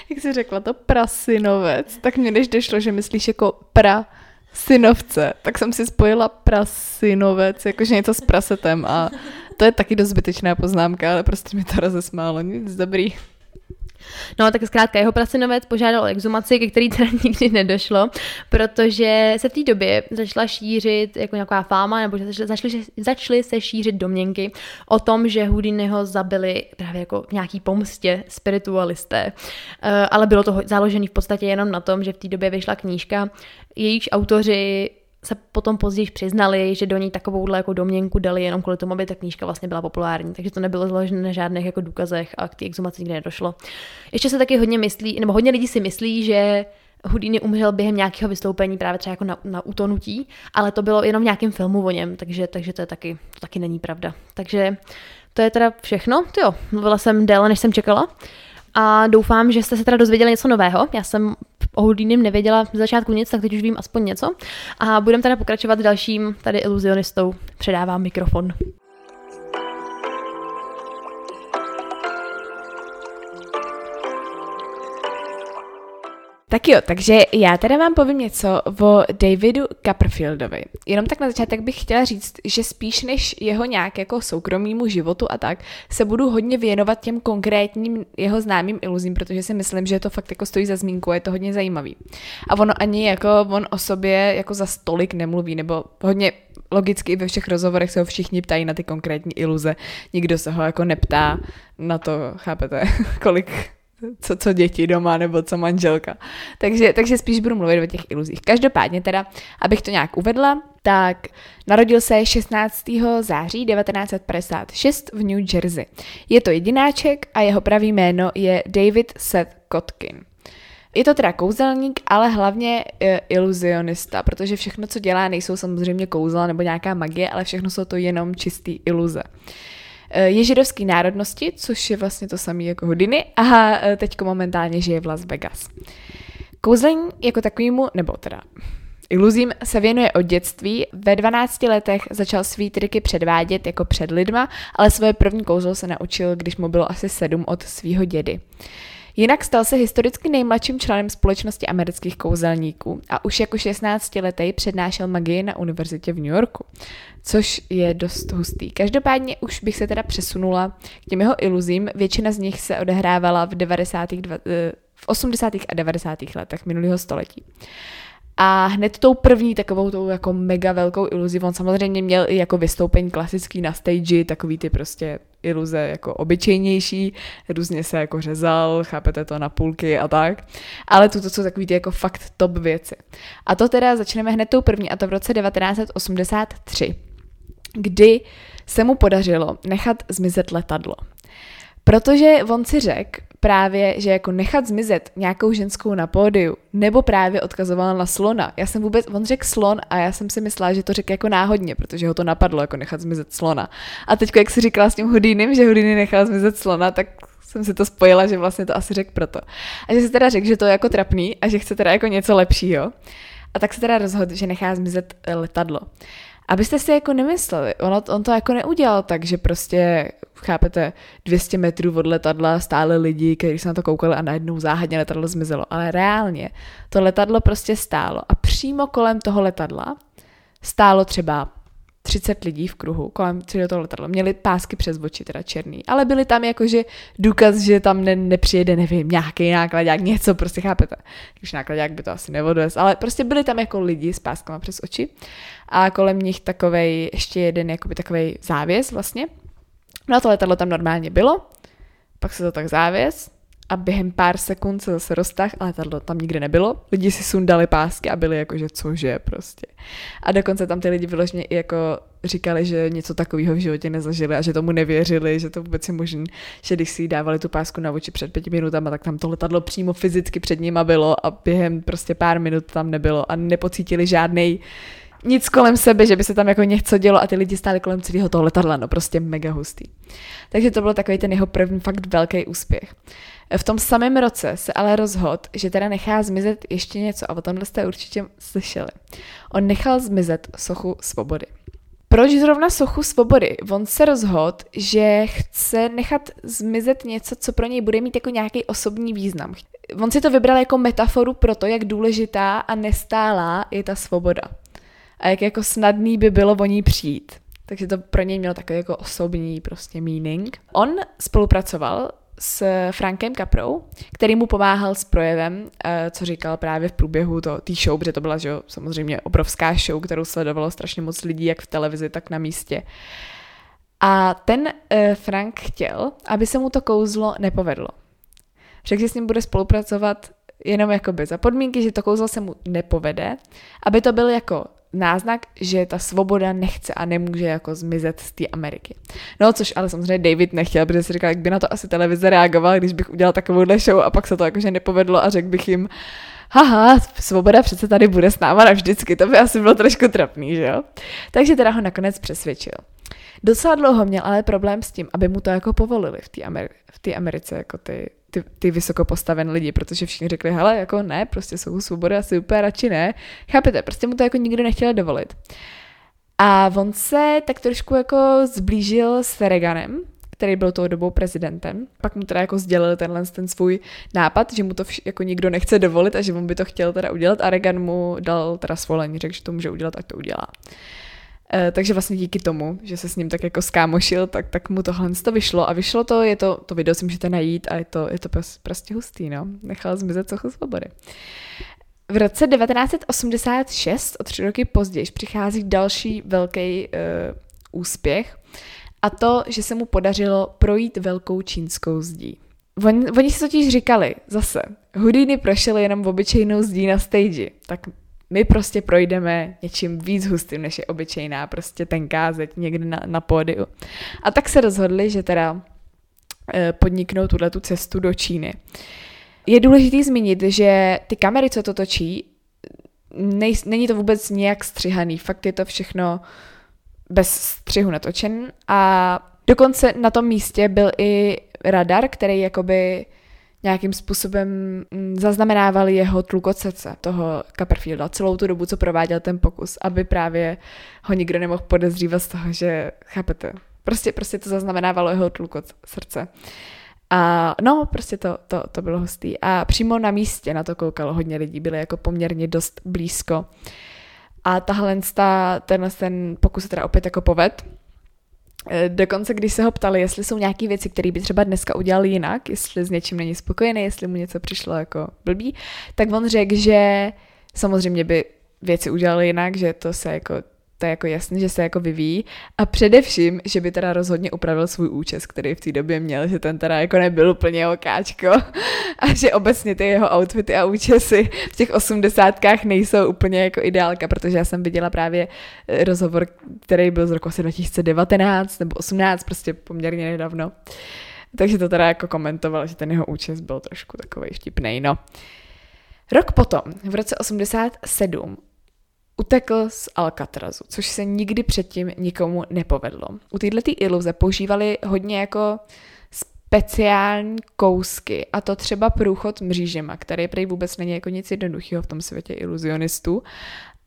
Jak jsi řekla to prasinovec, tak mě než došlo, že myslíš jako pra synovce, tak jsem si spojila prasinovec, jakože něco s prasetem a to je taky dost zbytečná poznámka, ale prostě mi to rozesmálo, nic dobrý. No tak zkrátka jeho prasinovec požádal o exumaci, ke který teda nikdy nedošlo, protože se v té době začala šířit jako nějaká fáma, nebo že začaly, začaly se šířit domněnky o tom, že Houdiniho zabili právě jako nějaký pomstě spiritualisté. Eh, ale bylo to založené v podstatě jenom na tom, že v té době vyšla knížka, jejíž autoři se potom později přiznali, že do ní takovouhle jako domněnku dali jenom kvůli tomu, aby ta knížka vlastně byla populární. Takže to nebylo založené na žádných jako důkazech a k té exhumaci nikdy nedošlo. Ještě se taky hodně myslí, nebo hodně lidí si myslí, že Houdini umřel během nějakého vystoupení právě třeba jako na, na utonutí, ale to bylo jenom v nějakém filmu o něm, takže, takže to, je taky, to taky není pravda. Takže to je teda všechno. Jo, mluvila jsem déle, než jsem čekala. A doufám, že jste se teda dozvěděli něco nového. Já jsem o Houdinem nevěděla v začátku nic, tak teď už vím aspoň něco. A budeme teda pokračovat dalším tady iluzionistou. Předávám mikrofon. Tak jo, takže já teda vám povím něco o Davidu Copperfieldovi. Jenom tak na začátek bych chtěla říct, že spíš než jeho nějak jako soukromýmu životu a tak, se budu hodně věnovat těm konkrétním jeho známým iluzím, protože si myslím, že to fakt jako stojí za zmínku je to hodně zajímavý. A ono ani jako on o sobě jako za stolik nemluví, nebo hodně logicky ve všech rozhovorech se ho všichni ptají na ty konkrétní iluze. Nikdo se ho jako neptá na to, chápete, kolik co, co děti doma nebo co manželka. Takže, takže spíš budu mluvit o těch iluzích. Každopádně teda, abych to nějak uvedla, tak narodil se 16. září 1956 v New Jersey. Je to jedináček a jeho pravý jméno je David Seth Kotkin. Je to teda kouzelník, ale hlavně e, iluzionista, protože všechno, co dělá, nejsou samozřejmě kouzla nebo nějaká magie, ale všechno jsou to jenom čistý iluze. Eh, je židovský národnosti, což je vlastně to samé jako Houdini a eh, teďko momentálně žije v Las Vegas. Kouzlení jako takovýmu, nebo teda iluzím se věnuje od dětství. Ve 12 letech začal svý triky předvádět jako před lidma, ale svoje první kouzlo se naučil, když mu bylo asi sedm od svého dědy. Jinak stal se historicky nejmladším členem společnosti amerických kouzelníků a už jako 16 letý přednášel magii na univerzitě v New Yorku, což je dost hustý. Každopádně už bych se teda přesunula k těm jeho iluzím, většina z nich se odehrávala v 90. Eh, v 80. a 90. letech minulého století. A hned tou první takovou tou jako mega velkou iluzi, on samozřejmě měl i jako vystoupení klasický na stage, takový ty prostě iluze jako obyčejnější, různě se jako řezal, chápete to na půlky a tak, ale tuto jsou takový ty jako fakt top věci. A to teda začneme hned tou první a to v roce 1983, kdy se mu podařilo nechat zmizet letadlo. Protože on si řekl právě, že jako nechat zmizet nějakou ženskou na pódiu, nebo právě odkazoval na slona. Já jsem vůbec, on řekl slon a já jsem si myslela, že to řekl jako náhodně, protože ho to napadlo, jako nechat zmizet slona. A teď, jak si říkala s tím Houdinem, že Houdini nechal zmizet slona, tak jsem si to spojila, že vlastně to asi řekl proto. A že se teda řekl, že to je jako trapný a že chce teda jako něco lepšího. A tak se teda rozhodl, že nechá zmizet letadlo. Abyste si jako nemysleli, on, on to jako neudělal tak, že prostě, chápete, 200 metrů od letadla stále lidi, kteří se na to koukali a najednou záhadně letadlo zmizelo. Ale reálně to letadlo prostě stálo a přímo kolem toho letadla stálo třeba 30 lidí v kruhu kolem celého toho letadla. Měli pásky přes oči, teda černý, ale byli tam jakože důkaz, že tam ne, nepřijede, nevím, nějaký nákladák, něco, prostě chápete. Když nákladák by to asi nevodovez, ale prostě byli tam jako lidi s páskama přes oči a kolem nich takovej, ještě jeden jakoby takovej závěs vlastně. No a to letadlo tam normálně bylo, pak se to tak závěs a během pár sekund se zase roztah, ale letadlo tam nikde nebylo. Lidi si sundali pásky a byli jako, že cože prostě. A dokonce tam ty lidi vyloženě i jako říkali, že něco takového v životě nezažili a že tomu nevěřili, že to vůbec je možné, že když si dávali tu pásku na oči před pěti minutami, tak tam to letadlo přímo fyzicky před nima bylo a během prostě pár minut tam nebylo a nepocítili žádný nic kolem sebe, že by se tam jako něco dělo a ty lidi stáli kolem celého toho letadla, no prostě mega hustý. Takže to byl takový ten jeho první fakt velký úspěch. V tom samém roce se ale rozhodl, že teda nechá zmizet ještě něco a o tomhle jste určitě slyšeli. On nechal zmizet sochu svobody. Proč zrovna sochu svobody? On se rozhodl, že chce nechat zmizet něco, co pro něj bude mít jako nějaký osobní význam. On si to vybral jako metaforu pro to, jak důležitá a nestálá je ta svoboda. A jak jako snadný by bylo o ní přijít. Takže to pro něj mělo takový jako osobní prostě meaning. On spolupracoval s Frankem Caprou, který mu pomáhal s projevem, eh, co říkal právě v průběhu té show, protože to byla že, samozřejmě obrovská show, kterou sledovalo strašně moc lidí, jak v televizi, tak na místě. A ten uh, Frank chtěl, aby se mu to kouzlo nepovedlo. Řekl, že s ním bude spolupracovat jenom jakoby za podmínky, že to kouzlo se mu nepovede, aby to byl jako náznak, že ta svoboda nechce a nemůže jako zmizet z té Ameriky. No, což ale samozřejmě David nechtěl, protože si říkal, jak by na to asi televize reagoval, když bych udělal takovouhle show a pak se to jakože nepovedlo a řekl bych jim, haha, svoboda přece tady bude s náma navždycky, to by asi bylo trošku trapný, že jo? Takže teda ho nakonec přesvědčil. Docela dlouho měl ale problém s tím, aby mu to jako povolili v té Ameri- v Americe, jako ty, ty, ty vysoko postavené lidi, protože všichni řekli, hele, jako ne, prostě jsou svobody asi úplně radši ne. Chápete, prostě mu to jako nikdo nechtěl dovolit. A on se tak trošku jako zblížil s Reaganem, který byl tou dobou prezidentem. Pak mu teda jako sdělil tenhle ten svůj nápad, že mu to vš- jako nikdo nechce dovolit a že on by to chtěl teda udělat a Reagan mu dal teda svolení, řekl, že to může udělat, ať to udělá. E, takže vlastně díky tomu, že se s ním tak jako skámošil, tak, tak mu tohle to vyšlo a vyšlo to, je to, to video si můžete najít a je to, je to prostě, hustý, no. Nechal zmizet cochu svobody. V roce 1986, o tři roky později, přichází další velký uh, úspěch a to, že se mu podařilo projít velkou čínskou zdí. Oni, oni si totiž říkali, zase, Houdini prošel jenom v obyčejnou zdí na stage, tak my prostě projdeme něčím víc hustým, než je obyčejná prostě tenká zeď někde na, na pódiu. A tak se rozhodli, že teda eh, podniknou tuhle tu cestu do Číny. Je důležité zmínit, že ty kamery, co to točí, nej, není to vůbec nějak střihaný, fakt je to všechno bez střihu natočen a dokonce na tom místě byl i radar, který jakoby nějakým způsobem mm, zaznamenával jeho tlukot srdce, toho Copperfielda, celou tu dobu, co prováděl ten pokus, aby právě ho nikdo nemohl podezřívat z toho, že, chápete, prostě, prostě to zaznamenávalo jeho tlukot srdce. A no, prostě to, to, to bylo hustý. A přímo na místě na to koukalo hodně lidí, byli jako poměrně dost blízko. A tahle ten pokus se teda opět jako poved. E, dokonce, když se ho ptali, jestli jsou nějaké věci, které by třeba dneska udělal jinak, jestli s něčím není spokojený, jestli mu něco přišlo jako blbý, tak on řekl, že samozřejmě by věci udělal jinak, že to se jako to je jako jasný, že se jako vyvíjí a především, že by teda rozhodně upravil svůj účes, který v té době měl, že ten teda jako nebyl úplně okáčko a že obecně ty jeho outfity a účesy v těch osmdesátkách nejsou úplně jako ideálka, protože já jsem viděla právě eh, rozhovor, který byl z roku asi 2019 nebo 18, prostě poměrně nedávno. Takže to teda jako komentoval, že ten jeho účes byl trošku takový vtipný, no. Rok potom, v roce 87, utekl z Alcatrazu, což se nikdy předtím nikomu nepovedlo. U této iluze používali hodně jako speciální kousky, a to třeba průchod mřížema, který prý vůbec není jako nic jednoduchého v tom světě iluzionistů.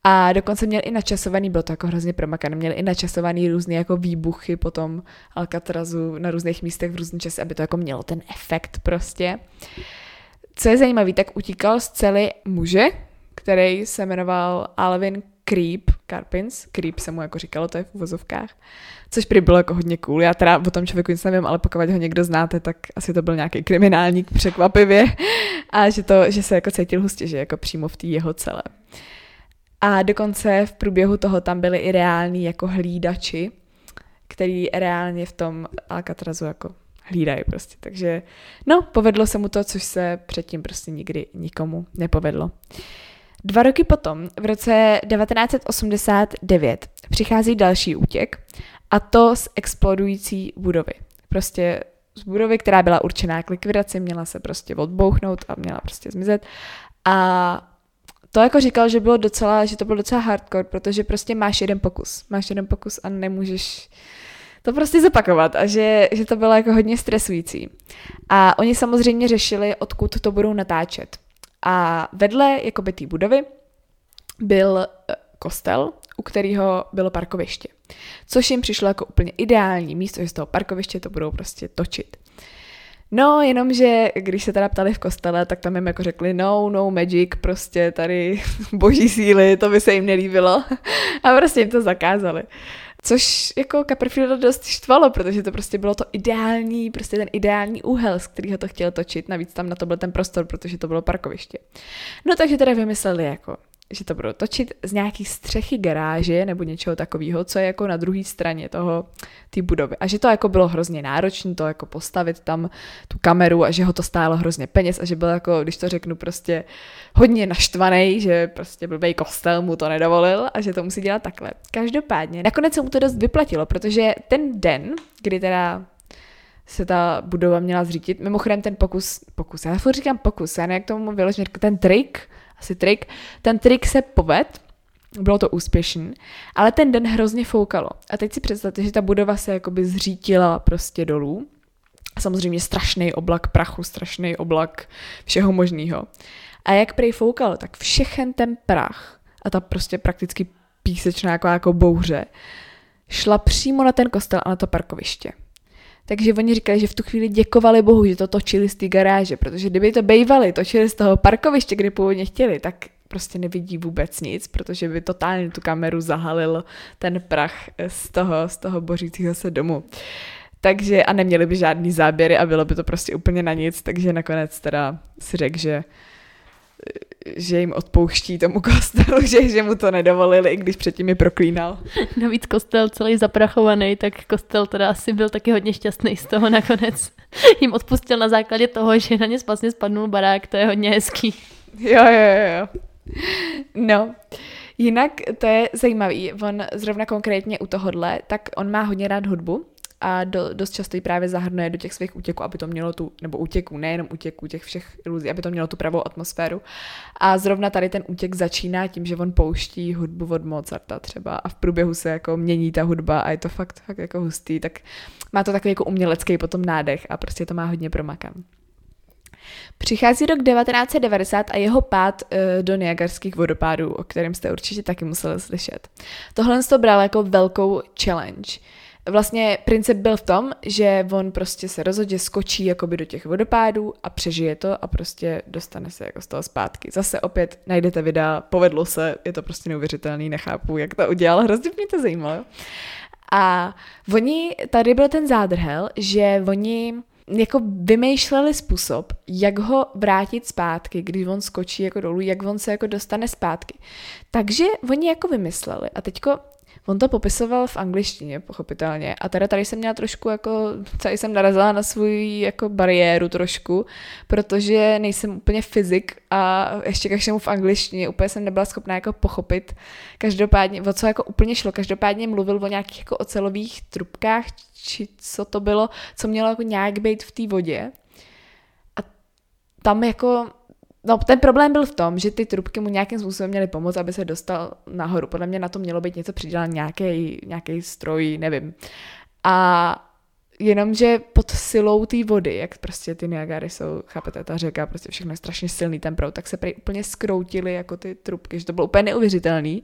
A dokonce měl i načasovaný, bylo to jako hrozně promakané, měl i načasovaný různé jako výbuchy potom Alcatrazu na různých místech v různý čase, aby to jako mělo ten efekt prostě. Co je zajímavé, tak utíkal z celé muže, který se jmenoval Alvin Creep, Carpins, Creep se mu jako říkalo, to je v uvozovkách, což prý bylo jako hodně cool. Já teda o tom člověku nic nevím, ale pokud ho někdo znáte, tak asi to byl nějaký kriminálník překvapivě a že, to, že se jako cítil hustě, že jako přímo v té jeho celé. A dokonce v průběhu toho tam byli i reální jako hlídači, který reálně v tom Alcatrazu jako hlídají prostě. Takže no, povedlo se mu to, což se předtím prostě nikdy nikomu nepovedlo. Dva roky potom, v roce 1989, přichází další útěk a to z explodující budovy. Prostě z budovy, která byla určená k likvidaci, měla se prostě odbouchnout a měla prostě zmizet. A to jako říkal, že bylo docela, že to bylo docela hardcore, protože prostě máš jeden pokus. Máš jeden pokus a nemůžeš to prostě zopakovat a že, že to bylo jako hodně stresující. A oni samozřejmě řešili, odkud to budou natáčet. A vedle jakoby té budovy byl eh, kostel, u kterého bylo parkoviště. Což jim přišlo jako úplně ideální místo, že z toho parkoviště to budou prostě točit. No, jenomže když se teda ptali v kostele, tak tam jim jako řekli no, no magic, prostě tady boží síly, to by se jim nelíbilo. A prostě jim to zakázali. Což jako Copperfield dost štvalo, protože to prostě bylo to ideální, prostě ten ideální úhel, z kterého to chtěl točit. Navíc tam na to byl ten prostor, protože to bylo parkoviště. No takže teda vymysleli jako že to budou točit z nějaký střechy garáže nebo něčeho takového, co je jako na druhé straně toho té budovy. A že to jako bylo hrozně náročné to jako postavit tam tu kameru a že ho to stálo hrozně peněz a že byl jako, když to řeknu, prostě hodně naštvaný, že prostě blbej kostel mu to nedovolil a že to musí dělat takhle. Každopádně, nakonec se mu to dost vyplatilo, protože ten den, kdy teda se ta budova měla zřítit. Mimochodem ten pokus, pokus, já furt říkám pokus, já nevím, jak tomu vyložit, ten trik, asi trik, ten trik se poved bylo to úspěšný, ale ten den hrozně foukalo. A teď si představte, že ta budova se jakoby zřítila prostě dolů. Samozřejmě strašný oblak prachu, strašný oblak všeho možného. A jak prej foukalo, tak všechen ten prach a ta prostě prakticky písečná jako, jako bouře šla přímo na ten kostel a na to parkoviště. Takže oni říkali, že v tu chvíli děkovali Bohu, že to točili z té garáže, protože kdyby to bejvali, točili z toho parkoviště, kde původně chtěli, tak prostě nevidí vůbec nic, protože by totálně tu kameru zahalil ten prach z toho, z toho bořícího se domu. Takže a neměli by žádný záběry a bylo by to prostě úplně na nic, takže nakonec teda si řekl, že že jim odpouští tomu kostelu, že, že mu to nedovolili, i když předtím je proklínal. Navíc kostel celý zaprachovaný, tak kostel teda asi byl taky hodně šťastný z toho nakonec. Jim odpustil na základě toho, že na ně vlastně spadnul barák, to je hodně hezký. Jo, jo, jo. No, jinak to je zajímavý, on zrovna konkrétně u tohohle, tak on má hodně rád hudbu a do, dost často ji právě zahrnuje do těch svých útěků, aby to mělo tu, nebo útěků, nejenom útěků, těch všech iluzí, aby to mělo tu pravou atmosféru. A zrovna tady ten útěk začíná tím, že on pouští hudbu od Mozarta třeba a v průběhu se jako mění ta hudba a je to fakt, fakt jako hustý, tak má to takový jako umělecký potom nádech a prostě to má hodně promakan. Přichází rok 1990 a jeho pád e, do Niagarských vodopádů, o kterém jste určitě taky museli slyšet. Tohle to bral jako velkou challenge. Vlastně princip byl v tom, že on prostě se rozhodně skočí jakoby do těch vodopádů a přežije to a prostě dostane se jako z toho zpátky. Zase opět najdete videa, povedlo se, je to prostě neuvěřitelný, nechápu, jak to udělal, hrozně mě to zajímalo. A oni, tady byl ten zádrhel, že oni jako vymýšleli způsob, jak ho vrátit zpátky, když on skočí jako dolů, jak on se jako dostane zpátky. Takže oni jako vymysleli a teďko On to popisoval v angličtině, pochopitelně. A teda tady jsem měla trošku jako, tady jsem narazila na svůj jako bariéru trošku, protože nejsem úplně fyzik a ještě všemu v angličtině úplně jsem nebyla schopná jako pochopit. Každopádně, o co jako úplně šlo, každopádně mluvil o nějakých jako ocelových trubkách, či co to bylo, co mělo jako nějak být v té vodě. A tam jako No, ten problém byl v tom, že ty trubky mu nějakým způsobem měly pomoct, aby se dostal nahoru. Podle mě na to mělo být něco přidělat, nějaký, nějaký stroj, nevím. A jenomže pod silou té vody, jak prostě ty Niagary jsou, chápete, ta řeka, prostě všechno je strašně silný ten proud, tak se prý úplně skroutily jako ty trubky, že to bylo úplně neuvěřitelný,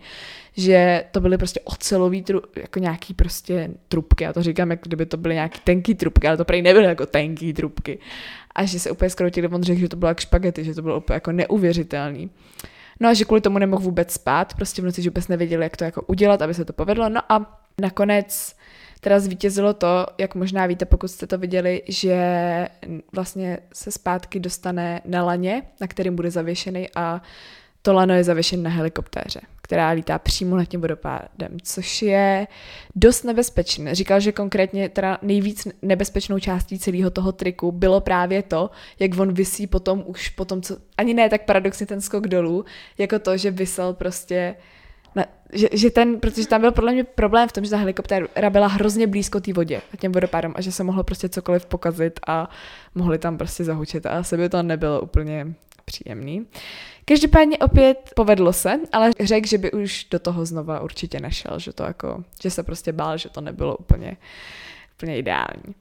že to byly prostě ocelový, tru, jako nějaký prostě trubky, já to říkám, jak kdyby to byly nějaký tenký trubky, ale to prý nebyly jako tenký trubky. A že se úplně skroutili, on řekl, že to bylo jak špagety, že to bylo úplně jako neuvěřitelný. No a že kvůli tomu nemohl vůbec spát, prostě v noci, že vůbec nevěděli, jak to jako udělat, aby se to povedlo. No a nakonec teda zvítězilo to, jak možná víte, pokud jste to viděli, že vlastně se zpátky dostane na laně, na kterým bude zavěšený a to lano je zavěšen na helikoptéře, která lítá přímo nad tím vodopádem, což je dost nebezpečné. Říkal, že konkrétně teda nejvíc nebezpečnou částí celého toho triku bylo právě to, jak on vysí potom už potom, co, ani ne tak paradoxně ten skok dolů, jako to, že vysel prostě na, že, že ten, protože tam byl podle mě problém v tom, že ta helikoptéra byla hrozně blízko té vodě a těm vodopádům a že se mohlo prostě cokoliv pokazit a mohli tam prostě zahučit a asi by to nebylo úplně příjemný. Každopádně opět povedlo se, ale řekl, že by už do toho znova určitě nešel, že to jako, že se prostě bál, že to nebylo úplně, úplně ideální.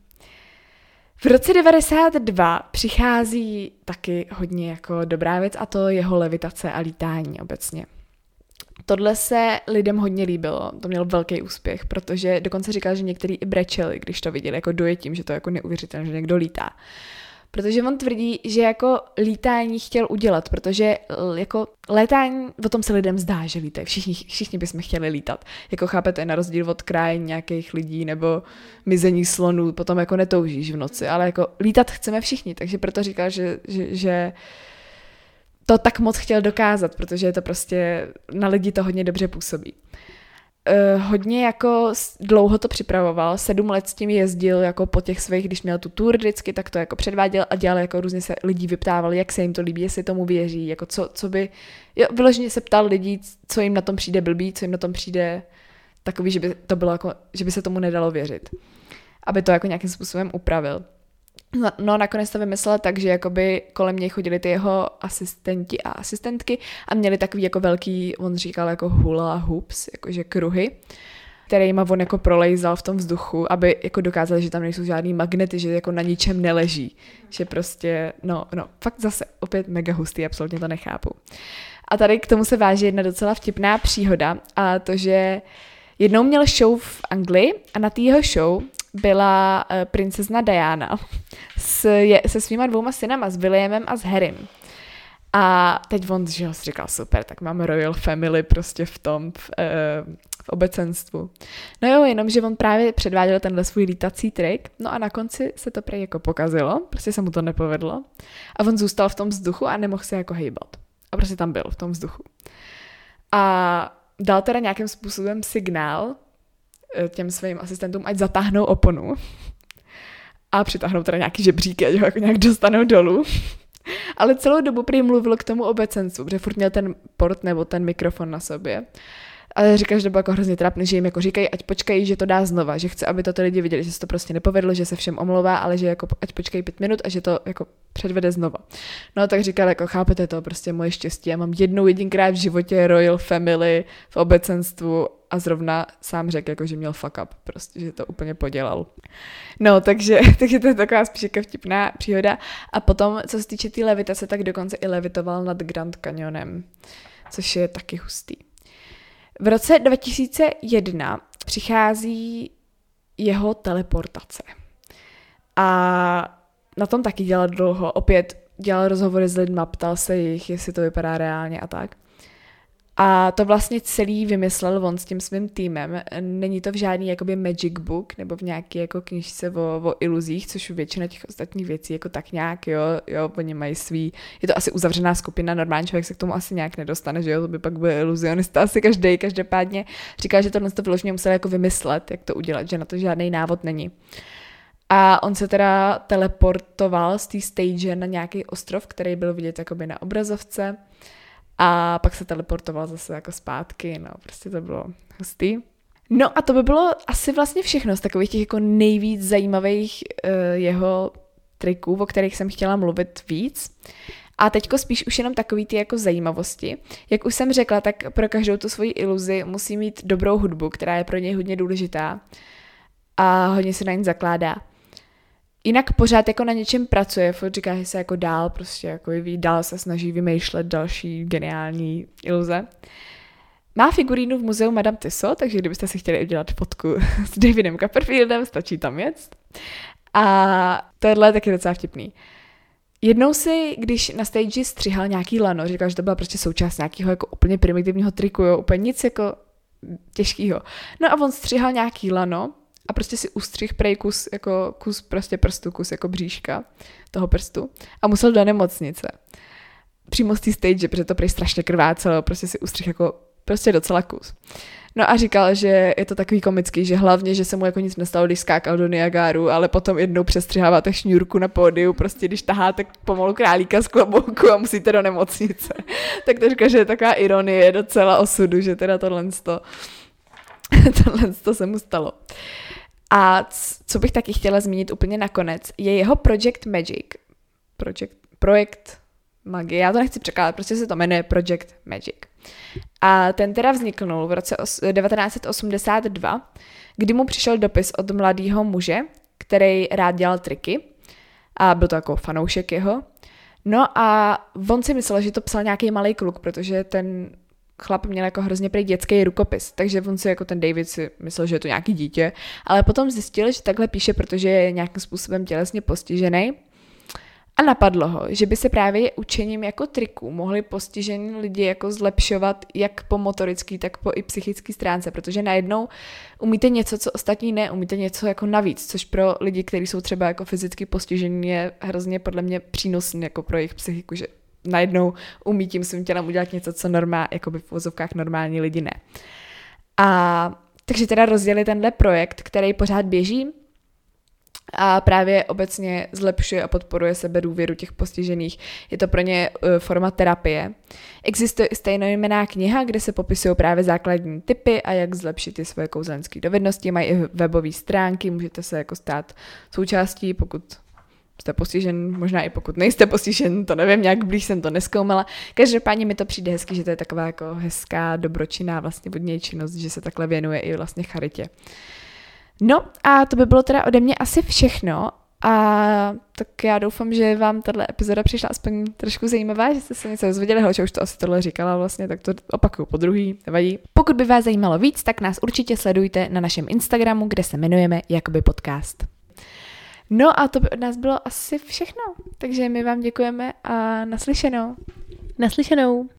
V roce 92 přichází taky hodně jako dobrá věc a to jeho levitace a lítání obecně. Tohle se lidem hodně líbilo, to mělo velký úspěch, protože dokonce říkal, že některý i brečeli, když to viděli jako dojetím, že to je jako neuvěřitelné, že někdo lítá. Protože on tvrdí, že jako lítání chtěl udělat, protože jako létání, o tom se lidem zdá, že lítají. Všichni, všichni bychom chtěli lítat. Jako chápete, na rozdíl od kraje nějakých lidí nebo mizení slonů, potom jako netoužíš v noci, ale jako lítat chceme všichni, takže proto říkal, že, že, že to tak moc chtěl dokázat, protože je to prostě, na lidi to hodně dobře působí. Uh, hodně jako dlouho to připravoval, sedm let s tím jezdil jako po těch svých, když měl tu tour vždycky, tak to jako předváděl a dělal jako různě se lidi vyptávali, jak se jim to líbí, jestli tomu věří, jako co, co by, jo, vyloženě se ptal lidí, co jim na tom přijde blbý, co jim na tom přijde takový, že by to bylo jako, že by se tomu nedalo věřit. Aby to jako nějakým způsobem upravil. No, no nakonec to vymyslela tak, že jakoby kolem něj chodili ty jeho asistenti a asistentky a měli takový jako velký, on říkal jako hula hoops, jakože kruhy, kterýma on jako prolejzal v tom vzduchu, aby jako dokázali, že tam nejsou žádný magnety, že jako na ničem neleží. Že prostě, no, no, fakt zase opět mega hustý, absolutně to nechápu. A tady k tomu se váží jedna docela vtipná příhoda a to, že jednou měl show v Anglii a na té jeho show byla uh, princezna Diana s, je, se svýma dvouma synama, s Williamem a s Harrym. A teď on, že si říkal, super, tak máme Royal Family prostě v tom, v, uh, v obecenstvu. No jo, jenom, že on právě předváděl tenhle svůj lítací trik, no a na konci se to prej jako pokazilo, prostě se mu to nepovedlo. A on zůstal v tom vzduchu a nemohl se jako hejbat. A prostě tam byl v tom vzduchu. A dal teda nějakým způsobem signál eh, těm svým asistentům, ať zatáhnou oponu a přitáhnou teda nějaký žebříky, ať ho jako nějak dostanou dolů. Ale celou dobu prý mluvil k tomu obecencu, protože furt měl ten port nebo ten mikrofon na sobě. Ale říká, že to bylo jako hrozně trapné, že jim jako říkají, ať počkají, že to dá znova, že chce, aby to ty lidi viděli, že se to prostě nepovedlo, že se všem omlouvá, ale že jako ať počkají pět minut a že to jako předvede znova. No tak říkal, jako chápete to, prostě moje štěstí, já mám jednou jedinkrát v životě Royal Family v obecenstvu a zrovna sám řekl, jako, že měl fuck up, prostě, že to úplně podělal. No, takže, takže to je taková spíš jako vtipná příhoda. A potom, co se týče té levitace, tak dokonce i levitoval nad Grand Canyonem, což je taky hustý. V roce 2001 přichází jeho teleportace. A na tom taky dělal dlouho. Opět dělal rozhovory s lidmi, ptal se jich, jestli to vypadá reálně a tak. A to vlastně celý vymyslel on s tím svým týmem. Není to v žádný jakoby magic book nebo v nějaké jako knižce o, o iluzích, což většina těch ostatních věcí jako tak nějak, jo, jo, oni mají svý, je to asi uzavřená skupina, normální člověk se k tomu asi nějak nedostane, že jo, to by pak byl iluzionista asi každý, každopádně říkal, že tohle to vyloženě musel jako vymyslet, jak to udělat, že na to žádný návod není. A on se teda teleportoval z té stage na nějaký ostrov, který byl vidět jakoby na obrazovce a pak se teleportoval zase jako zpátky, no prostě to bylo hustý. No a to by bylo asi vlastně všechno z takových těch jako nejvíc zajímavých uh, jeho triků, o kterých jsem chtěla mluvit víc. A teďko spíš už jenom takový ty jako zajímavosti. Jak už jsem řekla, tak pro každou tu svoji iluzi musí mít dobrou hudbu, která je pro něj hodně důležitá a hodně se na ní zakládá jinak pořád jako na něčem pracuje, furt říká, že se jako dál prostě jako ví, dál se snaží vymýšlet další geniální iluze. Má figurínu v muzeu Madame Tissot, takže kdybyste si chtěli udělat fotku s Davidem Copperfieldem, stačí tam jet. A tohle je taky docela vtipný. Jednou si, když na stage střihal nějaký lano, říkal, že to byla prostě součást nějakého jako úplně primitivního triku, jo, úplně nic jako těžkého. No a on střihal nějaký lano a prostě si ustřih prej kus, jako kus prostě prstu, kus jako bříška toho prstu a musel do nemocnice. Přímo z té stage, protože to prej strašně krvácelo, prostě si ustřih jako prostě docela kus. No a říkal, že je to takový komický, že hlavně, že se mu jako nic nestalo, když skákal do Niagaru, ale potom jednou přestřiháváte šňůrku na pódiu, prostě když taháte pomalu králíka z klobouku a musíte do nemocnice. tak to říká, že je taková ironie docela osudu, že teda tohle to, tohle to se mu stalo. A co bych taky chtěla zmínit úplně nakonec, je jeho Project Magic. Project, projekt magie, já to nechci překládat, prostě se to jmenuje Project Magic. A ten teda vzniknul v roce 1982, kdy mu přišel dopis od mladého muže, který rád dělal triky a byl to jako fanoušek jeho. No a on si myslel, že to psal nějaký malý kluk, protože ten chlap měl jako hrozně prý dětský rukopis, takže on si jako ten David si myslel, že je to nějaký dítě, ale potom zjistil, že takhle píše, protože je nějakým způsobem tělesně postižený. A napadlo ho, že by se právě učením jako triků mohli postižení lidi jako zlepšovat jak po motorický, tak po i psychický stránce, protože najednou umíte něco, co ostatní ne, umíte něco jako navíc, což pro lidi, kteří jsou třeba jako fyzicky postižení, je hrozně podle mě přínosný jako pro jejich psychiku, že najednou umí tím svým tělem udělat něco, co normál, jako by v vozovkách normální lidi ne. A takže teda rozdělili tenhle projekt, který pořád běží a právě obecně zlepšuje a podporuje sebe důvěru těch postižených. Je to pro ně uh, forma terapie. Existuje stejnojmená kniha, kde se popisují právě základní typy a jak zlepšit ty svoje kouzelnické dovednosti. Mají i webové stránky, můžete se jako stát součástí, pokud jste postižen, možná i pokud nejste postižen, to nevím, nějak blíž jsem to neskoumala. Každopádně mi to přijde hezky, že to je taková jako hezká, dobročinná vlastně vodní činnost, že se takhle věnuje i vlastně charitě. No a to by bylo teda ode mě asi všechno a tak já doufám, že vám tahle epizoda přišla aspoň trošku zajímavá, že jste se něco dozvěděli, hele, už to asi tohle říkala vlastně, tak to opakuju po druhý, nevadí. Pokud by vás zajímalo víc, tak nás určitě sledujte na našem Instagramu, kde se jmenujeme Jakoby podcast. No a to by od nás bylo asi všechno, takže my vám děkujeme a naslyšenou. Naslyšenou.